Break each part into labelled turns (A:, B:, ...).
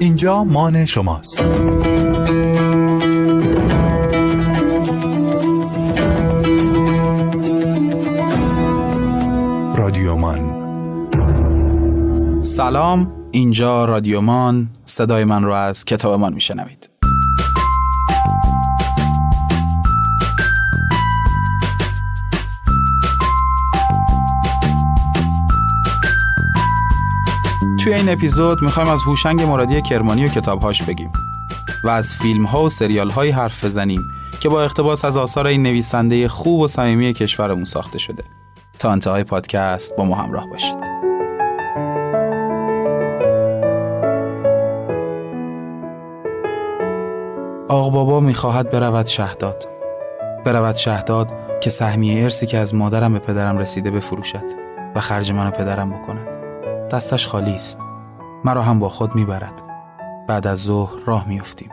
A: اینجا مان شماست. رادیومان
B: سلام اینجا رادیومان صدای من رو از کتابمان میشنوید. توی این اپیزود می‌خوایم از هوشنگ مرادی کرمانی و کتابهاش بگیم و از فیلم ها و سریال های حرف بزنیم که با اقتباس از آثار این نویسنده خوب و صمیمی کشورمون ساخته شده. تا انتهای پادکست با ما همراه باشید. آق بابا می‌خواهد برود شهداد. برود شهداد که سهمیه ارسی که از مادرم به پدرم رسیده بفروشد و خرج منو پدرم بکند. دستش خالی است. مرا هم با خود می‌برد. بعد از ظهر راه میافتیم.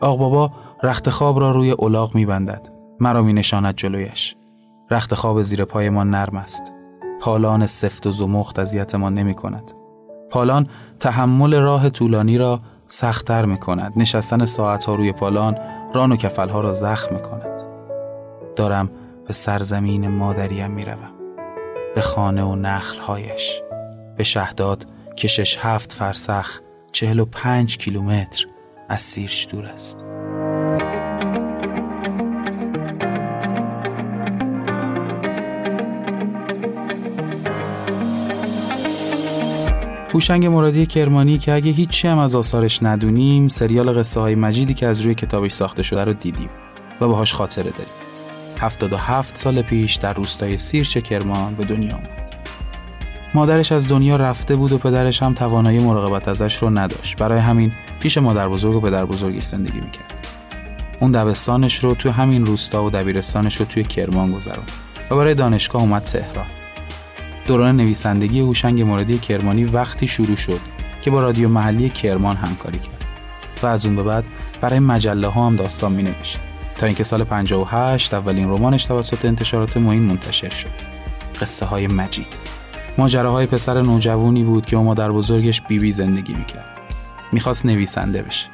B: آق بابا رخت خواب را روی الاغ میبندد. مرا می نشاند جلویش. رخت خواب زیر پایمان نرم است. پالان سفت و زمخت اذیتمان نمی کند پالان تحمل راه طولانی را سختتر می کند نشستن ساعتها روی پالان ران و کفلها را زخم می کند دارم به سرزمین مادریم می روم. به خانه و نخلهایش. به شهداد که شش هفت فرسخ چهل و پنج کیلومتر از سیرش دور است. هوشنگ مرادی کرمانی که اگه هیچی هم از آثارش ندونیم سریال قصه های مجیدی که از روی کتابش ساخته شده رو دیدیم و باهاش خاطره داریم. 77 سال پیش در روستای سیرچ کرمان به دنیا آمد. مادرش از دنیا رفته بود و پدرش هم توانایی مراقبت ازش رو نداشت. برای همین پیش مادر بزرگ و پدر بزرگش زندگی می‌کرد. اون دبستانش رو توی همین روستا و دبیرستانش رو توی کرمان گذروند و برای دانشگاه اومد تهران. دوران نویسندگی هوشنگ مرادی کرمانی وقتی شروع شد که با رادیو محلی کرمان همکاری کرد و از اون به بعد برای مجله ها هم داستان می نوشت تا اینکه سال 58 اولین رمانش توسط انتشارات معین منتشر شد. قصه های مجید. ماجراهای پسر نوجوانی بود که او در بزرگش بیبی بی زندگی می‌کرد. می‌خواست نویسنده بشه.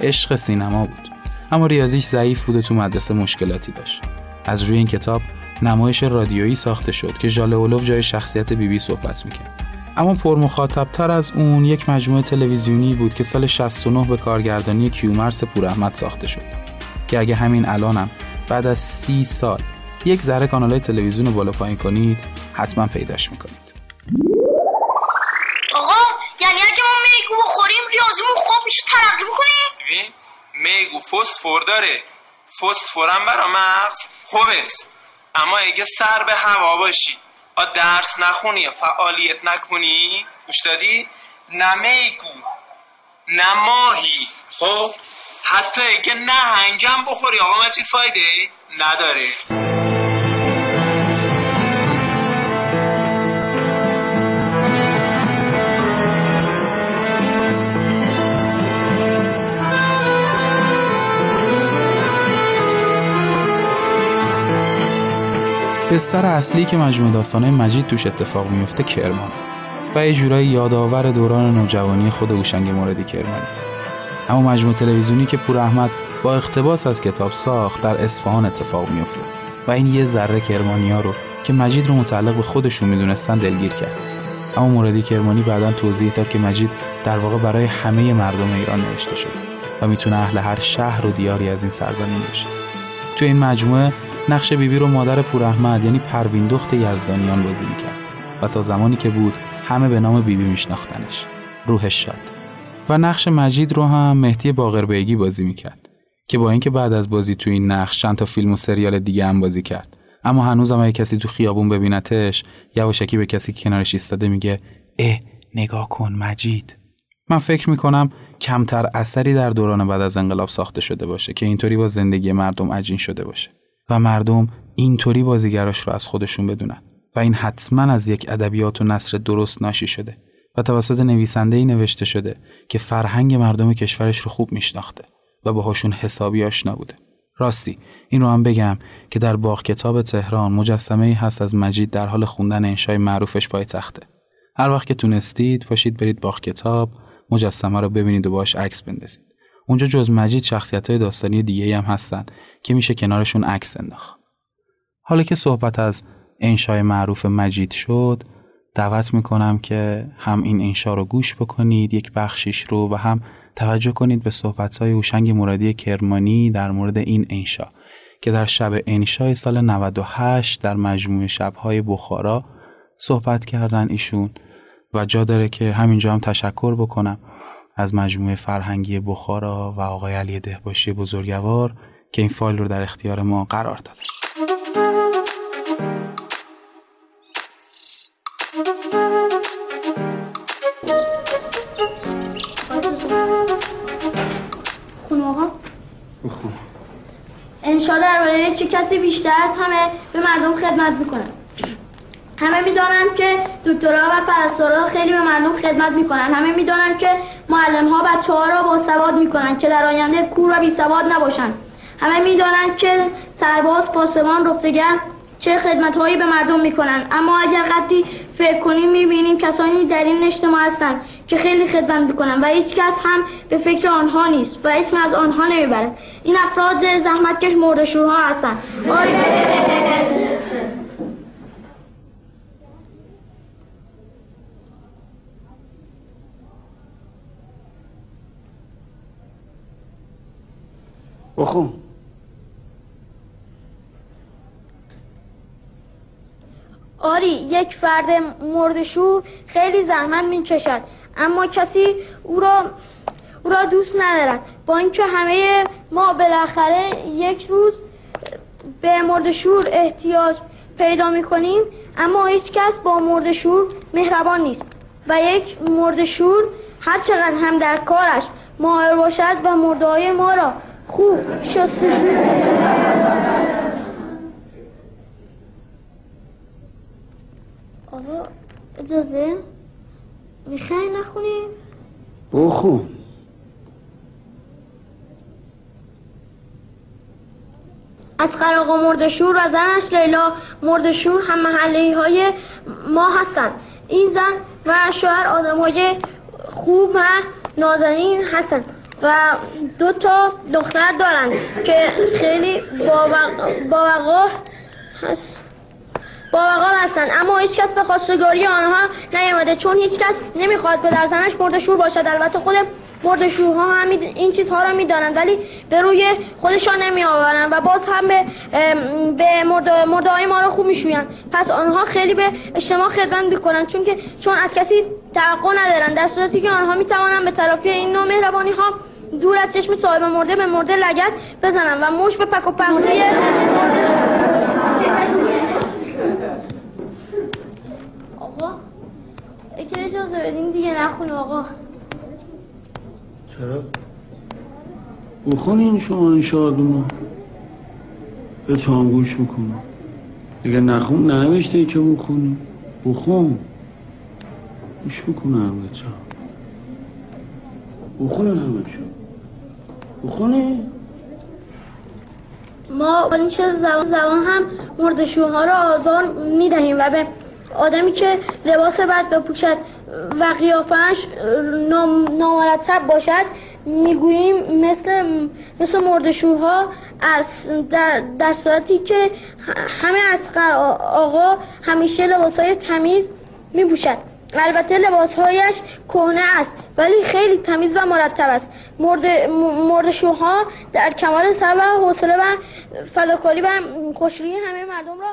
B: عشق سینما بود. اما ریاضیش ضعیف بود و تو مدرسه مشکلاتی داشت. از روی این کتاب نمایش رادیویی ساخته شد که ژاله اولوف جای شخصیت بیبی بی صحبت می‌کرد. اما تر از اون یک مجموعه تلویزیونی بود که سال 69 به کارگردانی کیومرس پوراحمد ساخته شد. که اگه همین الانم بعد از سی سال یک ذره کانال تلویزیون رو بالا پایین کنید حتما پیداش می‌کنید.
C: ریاضیمون خوب میشه ترقی می‌کنیم
D: ببین میگو فسفر داره. فسفرم برا مغز خوبه. اما اگه سر به هوا باشی و درس نخونی یا فعالیت نکنی؟ گوش دادی؟ نه میگو نه ماهی. خب؟ حتی اگه نه هنگم بخوری آقا مجید فایده؟ نداره.
B: بستر اصلی که مجموعه داستانه مجید توش اتفاق میفته کرمان. و یه جورایی یادآور دوران نوجوانی خود هوشنگ موردی کرمانی اما مجموعه تلویزیونی که پور احمد با اقتباس از کتاب ساخت در اصفهان اتفاق میفته و این یه ذره کرمانیا رو که مجید رو متعلق به خودشون می‌دونستن دلگیر کرد. اما موردی کرمانی بعدا توضیح داد که مجید در واقع برای همه مردم ایران نوشته شده و می‌تونه اهل هر شهر و دیاری از این سرزمین باشه. تو این مجموعه نقش بیبی رو مادر پوراحمد یعنی پروین دخت یزدانیان بازی می‌کرد. و تا زمانی که بود همه به نام بیبی میشناختنش. روحش شاد. و نقش مجید رو هم مهدی باقربیگی بازی می‌کرد. که با اینکه بعد از بازی تو این نقش چند تا فیلم و سریال دیگه هم بازی کرد. اما هنوز هم کسی تو خیابون ببینتش یواشکی به کسی که کنارش ایستاده میگه اه نگاه کن مجید. من فکر می‌کنم کمتر اثری در دوران بعد از انقلاب ساخته شده باشه که اینطوری با زندگی مردم عجین شده باشه. و مردم اینطوری بازیگراش رو از خودشون بدونن و این حتما از یک ادبیات و نصر درست ناشی شده و توسط نویسنده ای نوشته شده که فرهنگ مردم کشورش رو خوب میشناخته و باهاشون حسابی آشنا بوده. راستی این رو هم بگم که در باغ کتاب تهران مجسمه ای هست از مجید در حال خوندن انشای معروفش پای تخته هر وقت که تونستید پاشید برید باغ کتاب مجسمه رو ببینید و باش عکس بندازید. اونجا جز مجید شخصیت های داستانی دیگه هم هستن که میشه کنارشون عکس انداخت. حالا که صحبت از انشای معروف مجید شد دعوت می‌کنم که هم این انشا رو گوش بکنید یک بخشیش رو و هم توجه کنید به صحبتهای هوشنگ مرادی کرمانی در مورد این انشا که در شب انشای سال 98 در مجموعه شبهای بخارا صحبت کردن ایشون و جا داره که همینجا هم تشکر بکنم. از مجموعه فرهنگی بخارا و آقای علی دهباشی بزرگوار که این فایل رو در اختیار ما قرار دادن
E: انشا درباره چه کسی بیشتر از همه به مردم خدمت می‌کنه همه می‌دانند که دکترها و پرستارها خیلی به مردم خدمت می‌کنند همه می‌دانند که معلم ها بچه ها را با سواد می‌کنند که در آینده کور و بی سواد نباشند. همه می‌دانند که سرباز پاسبان رفتگر چه خدمت هایی به مردم می‌کنند. اما اگر قدری فکر کنیم می‌بینیم کسانی در این اجتماع هستند که خیلی خدمت می‌کنند و هیچ کس هم به فکر آنها نیست و اسم از آنها نمی‌برد. این افراد زحمتکش مردشورها هستند.
F: بخون.
E: آری یک فرد مردشور خیلی زحمت می‌کشد اما کسی او را او را دوست ندارد. با اینکه همه ما بالاخره یک روز به مردشور احتیاج پیدا می‌کنیم اما هیچ کس با مردشور مهربان نیست و یک مردشور هر چقدر هم در کارش ماهر باشد و مرده ما را خوب شستشو آقا اجازه؟ می‌خوای نخونیم
F: بخون
E: از آقا مردشور و زنش لیلا مردشور هم محلی های ما هستند این زن و شوهر آدم های خوب و نازنین هستند و دو تا دختر دارند که خیلی باوقار هست. باوقار هستند اما هیچ کس به خواستگاری آنها نیامده چون هیچ کس نمی‌خواد به زنش مرد شور باشد. البته خود مرد شورها هم این چیزها را می‌دانند ولی به روی خودشان نمی آورند و باز هم به به مرده های ما را خوب میشویند. پس آنها خیلی به اجتماع خدمت می‌کنند چون که چون از کسی توقع ندارند در صورتی که آنها می‌توانند به تلافی این نوع مهربانی ها دور از چشم صاحب مرده به مرده لگت بزنن و موش به پک و پهنوی آقا اگه اجازه بدین دیگه نخون آقا.
F: چرا؟ بخونین شما این شادونو به چام گوش می‌کنم اگر نخون ننوشته که بخونی بخون. گوش می‌کنم به چام بخونن همه شو بخونی
E: ما با این زبان, زبان هم مردشوها را آزار می‌دهیم و به آدمی که لباس بد بپوشد و قیافش نامرتب باشد می‌گوییم مثل مثل مردشورها از در, در که همه از آقا همیشه لباس های تمیز میپوشد. البته لباسهایش کهنه است ولی خیلی تمیز و مرتب است. مرد مردشوها در کمال صبر و حوصله و فداکاری و خوشرویی همه مردم را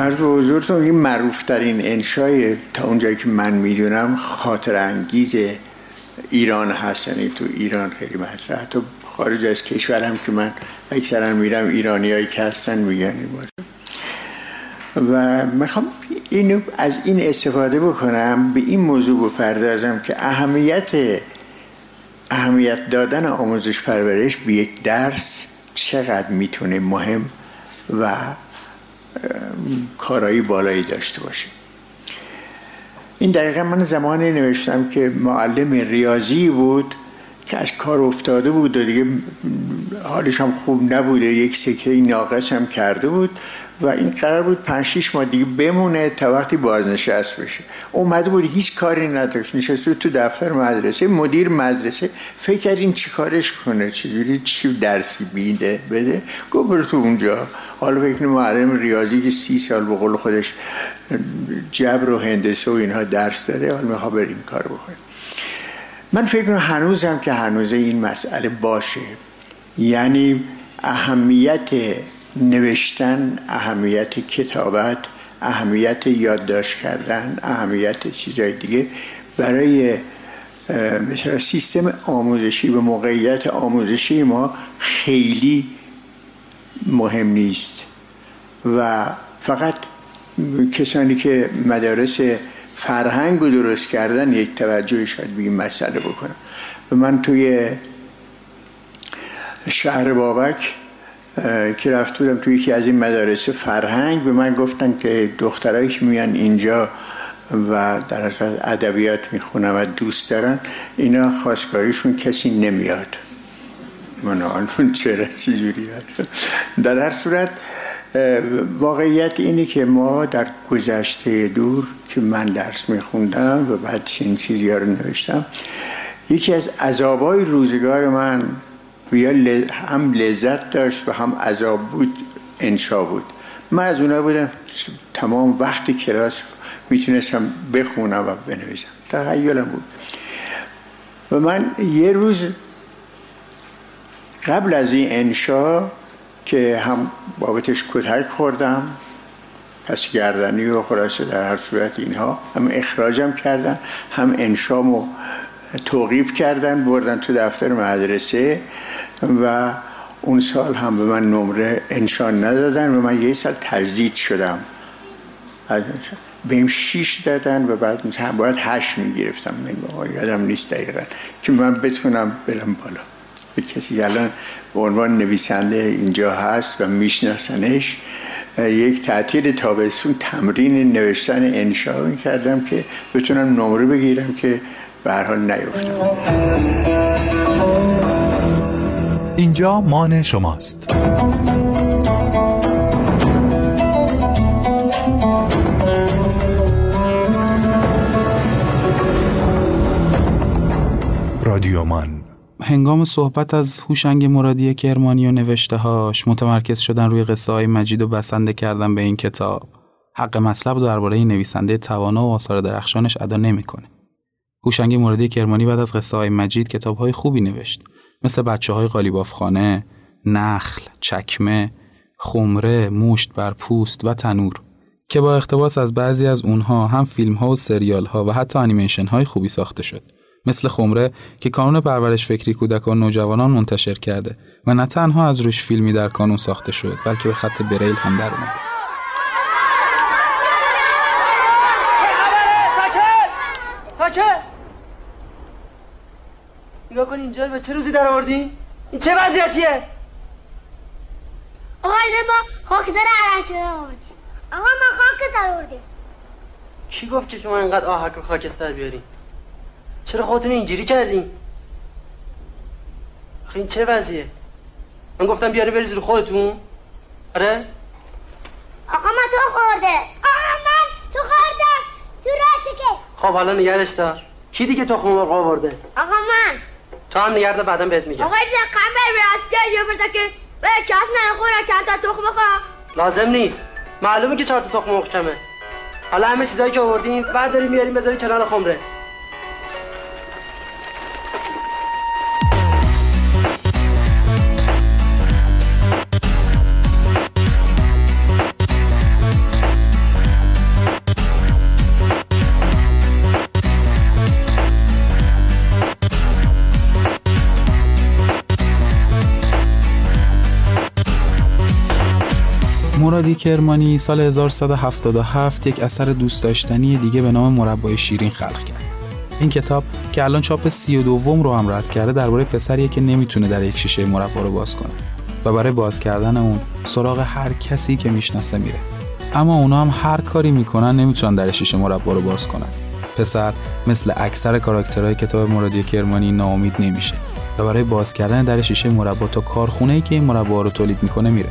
G: عرض به حضورتون این معروف ترین انشای تا اونجایی که من می‌دونم خاطر انگیز ایران هست یعنی تو ایران خیلی مطرح. حتی خارج از کشورم که من اکثرا میرم ایرانیایی که هستن میگن و می‌خوام اینو از این استفاده بکنم به این موضوع بپردازم که اهمیت اهمیت دادن آموزش پرورش به یک درس چقدر می‌تونه مهم و کارایی بالایی داشته باشه. این دقیقا من زمانی نوشتم که معلم ریاضی بود. که از کار افتاده بود و دیگه حالش هم خوب نبوده یک سکه ناقص هم کرده بود و این قرار بود 5 6 ماه دیگه بمونه تا وقتی بازنشست بشه. اومده بود هیچ کاری نداشت نشسته تو دفتر مدرسه. مدیر مدرسه فکر کرد این چی کارش کنه چجوری چی درسی بیده بده. گفت برو تو اونجا. حالا فکر معلم ریاضی که سی سال به قول خودش جبر و هندسه و اینها درس داره حالا می‌خواد بریم کار بکنه. من فکر هنوزم که هنوز این مسئله باشه. یعنی اهمیت نوشتن اهمیت کتابت اهمیت یادداشت کردن اهمیت چیزهای دیگه برای مثلا سیستم آموزشی و موقعیت آموزشی ما خیلی مهم نیست. و فقط کسانی که مدارس فرهنگ رو درست کردن یک توجه شاید به این مسئله بکنم. و من توی شهر بابک که رفت بودم توی یکی از این مدارس فرهنگ به من گفتن که دخترایی که میان اینجا و در اصل ادبیات می‌خونن و دوست دارن اینا خواستگاهیشون کسی نمیاد. من چرا چیزوری در هر صورت واقعیت اینه که ما در گذشته دور که من درس میخوندم و بعد این چیزی رو نوشتم یکی از عذابای روزگار من یا هم لذت داشت و هم عذاب بود انشا بود. من از اونها بودم تمام وقت کلاس می‌تونستم بخونم و بنویسم. تخیلم بود. و من یه روز قبل از این انشا که هم بابتش کتک خوردم پس گردنی و خلاصه در هر صورت اینها. هم اخراجم کردن هم انشامو توقیف کردن بردن تو دفتر مدرسه و اون سال هم به من نمره انشان ندادن و من یه سال تجدید شدم. بهم شیش دادن و بعد باید هشت می‌گرفتم. من یادم نیست دقیقا که من بتونم برم بالا. به کسی الان به عنوان نویسنده اینجا هست و میشناسنش یک تعطیل تابستون تمرین نوشتن انشا کردم که بتونم نمره بگیرم که به هر حال نیفتم.
A: اینجا مان شماست. رادیو مان.
B: هنگام صحبت از هوشنگ مرادی کرمانی و نوشته هاش متمرکز شدن روی قصه های مجید و بسنده کردن به این کتاب حق مطلب درباره نویسنده توانا و آثار درخشانش ادا نمی‌کنه. هوشنگ مرادی کرمانی بعد از قصه های مجید کتاب های خوبی نوشت مثل بچه های خانه، نخل، چکمه، خمره، موشت بر پوست و تنور که با اقتباس از بعضی از اونها هم فیلم ها و سریال ها و حتی انیمیشن های خوبی ساخته شد مثل خمره که کانون پرورش فکری کودکان نوجوانان منتشر کرده و نه تنها از روش فیلمی در کانون ساخته شد بلکه به خط بریل هم در اومده
H: نگاه کن اینجا به چه روزی در آوردی؟ این چه وضعیتیه؟
C: آقای ما خاک داره عرق آوردیم آقا ما خاک در آوردیم
H: کی گفت که شما اینقدر آهک و خاکستر بیارین؟ چرا خودتون اینجوری کردین؟ آخه این چه وضعیه؟ من گفتم بیاری بریز رو خودتون؟ آره؟
C: آقا ما تو خورده آقا من تو خوردم تو راسته که
H: خب حالا نگرش دار کی دیگه تخم مرغ آورده؟
C: آقا من
H: تو هم نگرده بعدم بهت میگم
C: آقا اینجا قمر راسته یه برده که به کس نخوره چند تا تخم خواه
H: لازم نیست معلومه که چهار تا تخم مرغ کمه حالا همه چیزایی که آوردیم برداریم میاریم بذاریم کنار خمره
B: مرادی کرمانی سال 1177 یک اثر دوست داشتنی دیگه به نام مربای شیرین خلق کرد. این کتاب که الان چاپ سی و دوم رو هم رد کرده درباره پسریه که نمی‌تونه در یک شیشه مربا رو باز کنه و برای باز کردن اون سراغ هر کسی که می‌شناسه میره. اما اونا هم هر کاری می‌کنن نمی‌تونن در شیشه مربا رو باز کنن. پسر مثل اکثر کاراکترهای کتاب مرادی کرمانی ناامید نمیشه و برای باز کردن در شیشه مربا تا کارخونه ای که این مربا رو تولید می‌کنه میره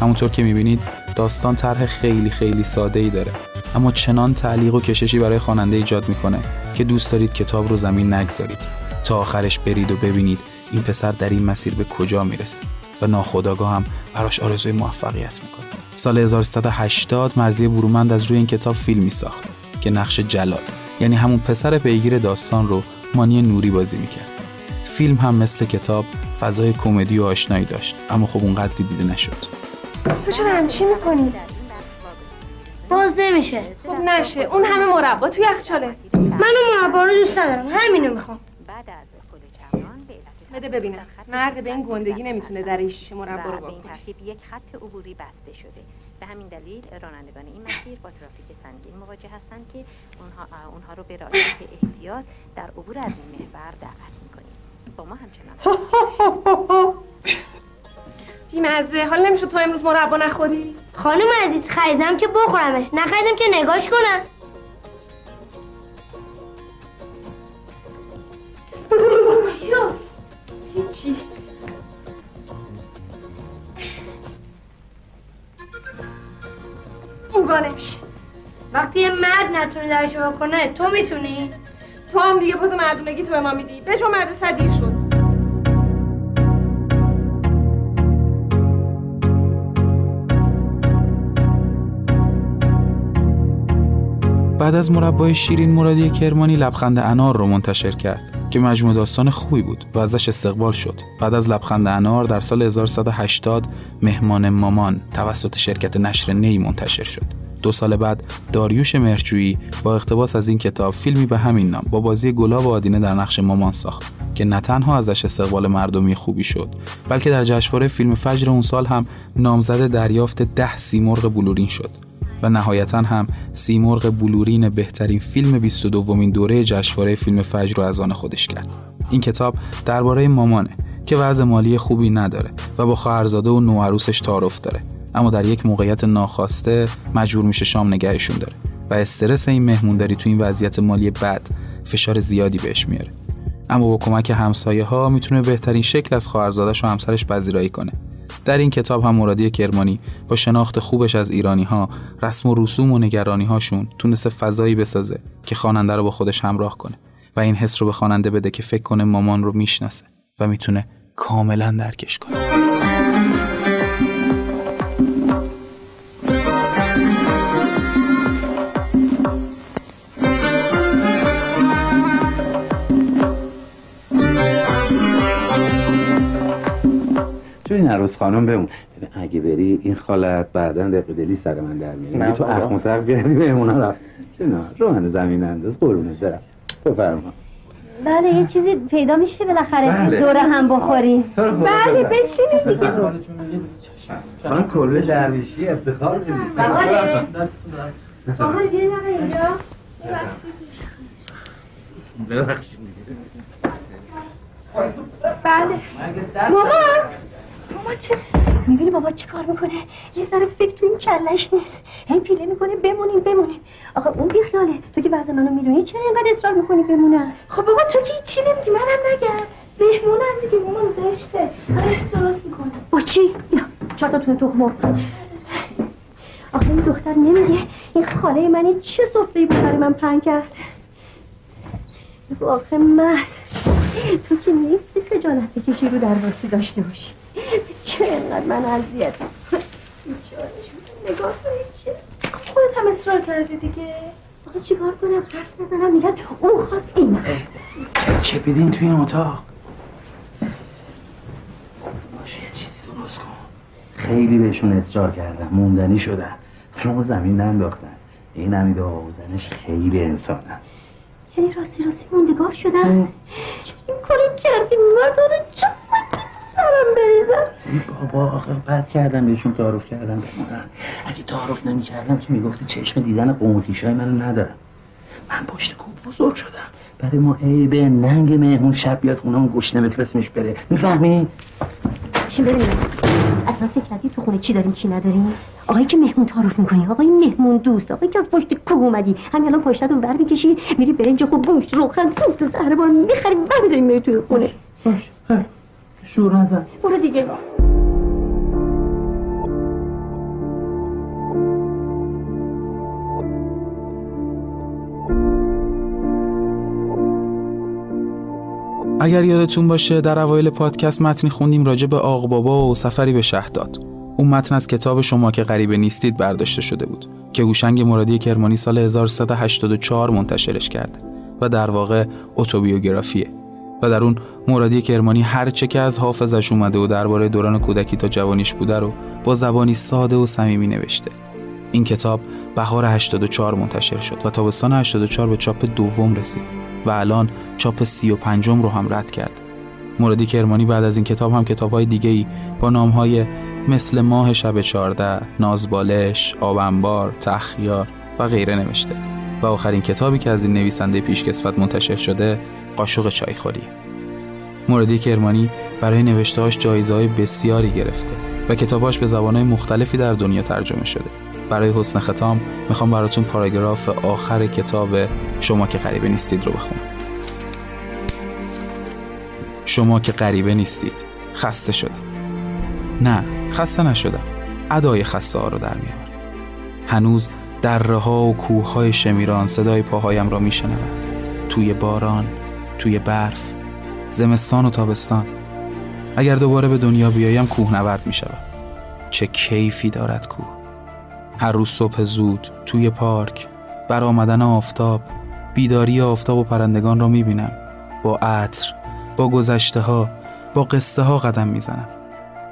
B: همونطور که می‌بینید داستان طرح خیلی خیلی ساده ای داره. اما چنان تعلیق و کششی برای خواننده ایجاد می‌کنه که دوست دارید کتاب رو زمین نگذارید. تا آخرش برید و ببینید این پسر در این مسیر به کجا می‌رسه. و ناخداگاه هم براش آرزوی موفقیت می‌کنه. سال 1380 مرزی برومند از روی این کتاب فیلمی ساخت که نقش جلال یعنی همون پسر پیگیر داستان رو مانی نوری بازی می‌کرد. فیلم هم مثل کتاب فضای کمدی و آشنایی داشت اما خب اونقدری دیده نشد.
I: تو چرا همچی می‌کنی؟
E: باز نمیشه.
I: خب نشه. اون همه مربا توی یخچاله
E: من اون مربا رو دوست ندارم. همینو می‌خوام.
I: بده ببینم. مرد به این گندگی نمی‌تونه در این شیشه مربا رو
J: به این
I: واکنه
J: ترتیب یک خط عبوری بسته شده. به همین دلیل رانندگان این مسیر با ترافیک سنگین مواجه هستند که اونها, اونها رو به رعایت احتیاط در عبور از این محور دعوت می‌کنیم. با ما همچنان.
I: بیمزه. حال نمیشه تو امروز مربا نخوری؟
E: خانم عزیز خریدم که بخورمش نخریدم که نگاش کنم.
I: هیچی. این وا نمیشه.
E: وقتی یه مرد نتونه درش کنه تو می‌تونی؟
I: تو هم دیگه پوز مردونگی تو به ما میدی. به جو مدرسه دیر شد.
B: بعد از مربای شیرین مرادی کرمانی لبخند انار رو منتشر کرد که مجموع داستان خوبی بود و ازش استقبال شد. بعد از لبخند انار در سال 1180 مهمان مامان توسط شرکت نشر نی منتشر شد. دو سال بعد داریوش مرجویی با اقتباس از این کتاب فیلمی به همین نام با بازی گلاب و آدینه در نقش مامان ساخت که نه تنها ازش استقبال مردمی خوبی شد بلکه در جشنواره فیلم فجر اون سال هم نامزد دریافت ده سیمرغ بلورین شد. و نهایتا هم سیمرغ بلورین بهترین فیلم 22 دومین دوره جشنواره فیلم فجر رو از آن خودش کرد. این کتاب درباره مامانه که وضع مالی خوبی نداره و با خواهرزاده و نوعروسش تعارف داره. اما در یک موقعیت ناخواسته مجبور میشه شام نگهشون داره و استرس این مهمونداری تو این وضعیت مالی بد فشار زیادی بهش میاره. اما با کمک همسایه ها می‌تونه بهترین شکل از خواهرزادش و همسرش پذیرایی کنه. در این کتاب هم مرادی کرمانی با شناخت خوبش از ایرانی ها رسم و رسوم و نگرانی هاشون تونسته فضایی بسازه که خواننده رو با خودش همراه کنه و این حس رو به خواننده بده که فکر کنه مامان رو می‌شناسه و می‌تونه کاملا درکش کنه.
K: این عروس خانم بمون. اگه بری این خالت بعدا دق دلی سر من در میاری.
H: نه
K: تو
H: بابا.
K: اخ متق بیادی مهمونا رفت. چنا رو زمین انداز قربونت برم. بفرما
C: بله یه چیزی پیدا میشه بالاخره.
K: بله.
C: دوره هم بخوریم بله بشینید دیگه.
K: من کلوه درویشی افتخار بدید
E: بله. آها بیا اینجا.
K: ببخشید. دیگه
C: بله ماما ماما چه می‌بینی بابا چه کار می‌کنه؟ یه ذره فکر تو این کلش نیست. هی پیله می‌کنه بمونیم بمونیم. آقا اون بیخیاله. تو که بعض منو می‌دونی چرا اینقدر اصرار می‌کنی بمونم؟
E: خب بابا تو که هیچی نمیگی منم نگم. مهمونم دیگه مامان زشته. همش درست می‌کنه
C: با چی؟ یا چهار تا تونه تخم. آخه این دختر نمیگه. این خاله من این چه سفره بود برای من پهن کرد؟ آخه مرد. تو که نیستی خجالت بکشی رو درواسی داشته باشی. چه اینقدر من اذیت نگاه کنید چه؟
E: خودت هم اصرار کردی دیگه.
C: آخه چیکار کنم؟ حرف نزنم میگن اون خواست این
K: چرا چپیدین توی این اتاق؟ باشه یه چیزی درست کن. خیلی بهشون اصرار کردم. موندنی شدن. رو زمین ننداختن. این همیده آوزنش خیلی انسانم
C: یعنی راستی راستی موندگار چه این کاری کردی؟ مردانه چه سرم بریزم.
K: بابا آخه بد کردم بهشون تعارف کردم. بمونن اگه تعارف نمی کردم که می‌گفتی چشم دیدن قوم های منو ندارم. من پشت کوب بزرگ شدم. برای ما عیبه ننگ مهمون شب بیاد خونمون گشنه بفرستیمش بره. می‌فهمی؟
C: بشین ببینم اصلا فکر تو خونه چی داریم چی نداریم؟ آقایی که مهمون تعارف می‌کنی. آقای مهمون دوست. آقایی که از پشت کوه اومدی. همین الان پشتتون ور می‌کشی میری برنج خوب گوشت روغن کوفت زهربان می‌خری. برمیداری میری توی خونه.
K: باش هر شور نزن
C: برو دیگه
B: اگر یادتون باشه در اوایل پادکست متنی خوندیم راجع به آق بابا و سفری به شهادت. اون متن از کتاب شما که غریبه نیستید برداشته شده بود که هوشنگ مرادی کرمانی سال 1384 منتشرش کرده و در واقع اتوبیوگرافیه. و در اون مرادی کرمانی هر چه که از حافظش اومده و درباره دوران کودکی تا جوانیش بوده رو با زبانی ساده و صمیمی نوشته این کتاب بهار 84 منتشر شد و تابستان 84 به چاپ دوم رسید و الان چاپ 35 رو هم رد کرد. مرادی کرمانی بعد از این کتاب هم کتاب های دیگه ای با نام های مثل ماه شب 14 نازبالش، آبنبار، تخیار و غیره نوشته و آخرین کتابی که از این نویسنده پیشکسوت منتشر شده قاشق چایخوری. مرادی کرمانی برای نوشتهاش جایزه های بسیاری گرفته و کتاباش به زبانهای مختلفی در دنیا ترجمه شده. برای حسن ختام می‌خوام براتون پاراگراف آخر کتاب شما که غریبه نیستید رو بخونم. شما که غریبه نیستید. خسته شدم. نه خسته نشدم. ادای خسته ها رو در میارم هنوز دره ها و کوه های شمیران صدای پاهایم را میشنود توی باران توی برف زمستان و تابستان. اگر دوباره به دنیا بیایم کوه نورد می چه کیفی دارد کوه. هر روز صبح زود توی پارک بر آمدن آفتاب بیداری آفتاب و پرندگان را می‌بینم. با عطر با گذشته ها با قصه ها قدم می‌زنم.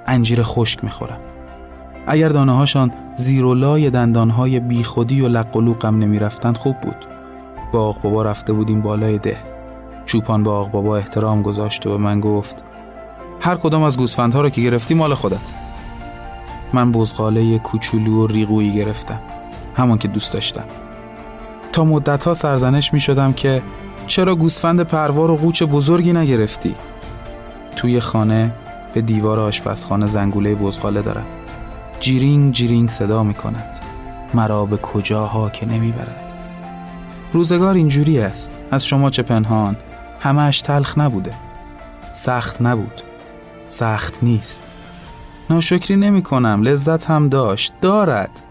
B: انجیر خشک می‌خورم. اگر دانه هاشان زیر و لای دندان های بیخودی و لق و لوقم نمی‌رفتند خوب بود. با بابا رفته بودیم بالای ده. چوپان با بابا احترام گذاشت و به من گفت هر کدام از گوسفندها رو که گرفتی مال خودت. من بزغاله کوچولو و ریغویی گرفتم همان که دوست داشتم. تا مدت ها سرزنش می شدم که چرا گوسفند پروار و قوچ بزرگی نگرفتی؟ توی خانه به دیوار آشپزخانه زنگوله بزغاله دارم. جیرینگ جیرینگ صدا می کند مرا به کجاها که نمی برد روزگار اینجوری است. از شما چه پنهان. همش تلخ نبوده. سخت نبود. سخت نیست. ناشکری نمی کنم لذت هم داشت. دارد.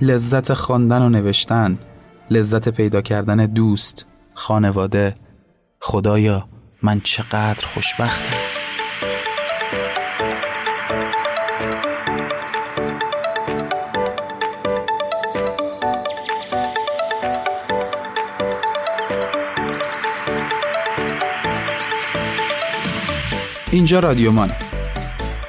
B: لذت خواندن و نوشتن. لذت پیدا کردن دوست. خانواده. خدایا من چقدر خوشبختم. اینجا رادیو مانه.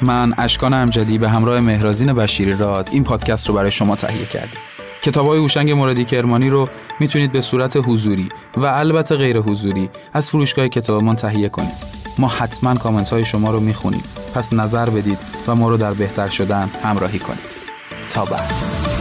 B: من اشکان امجدی به همراه مهرازین بشیری راد این پادکست رو برای شما تهیه کردیم. کتاب های هوشنگ مرادی کرمانی رو می‌تونید به صورت حضوری و البته غیر حضوری از فروشگاه کتابمان تهیه کنید. ما حتما کامنت های شما رو می‌خونیم. پس نظر بدید و ما رو در بهتر شدن همراهی کنید. تا بعد.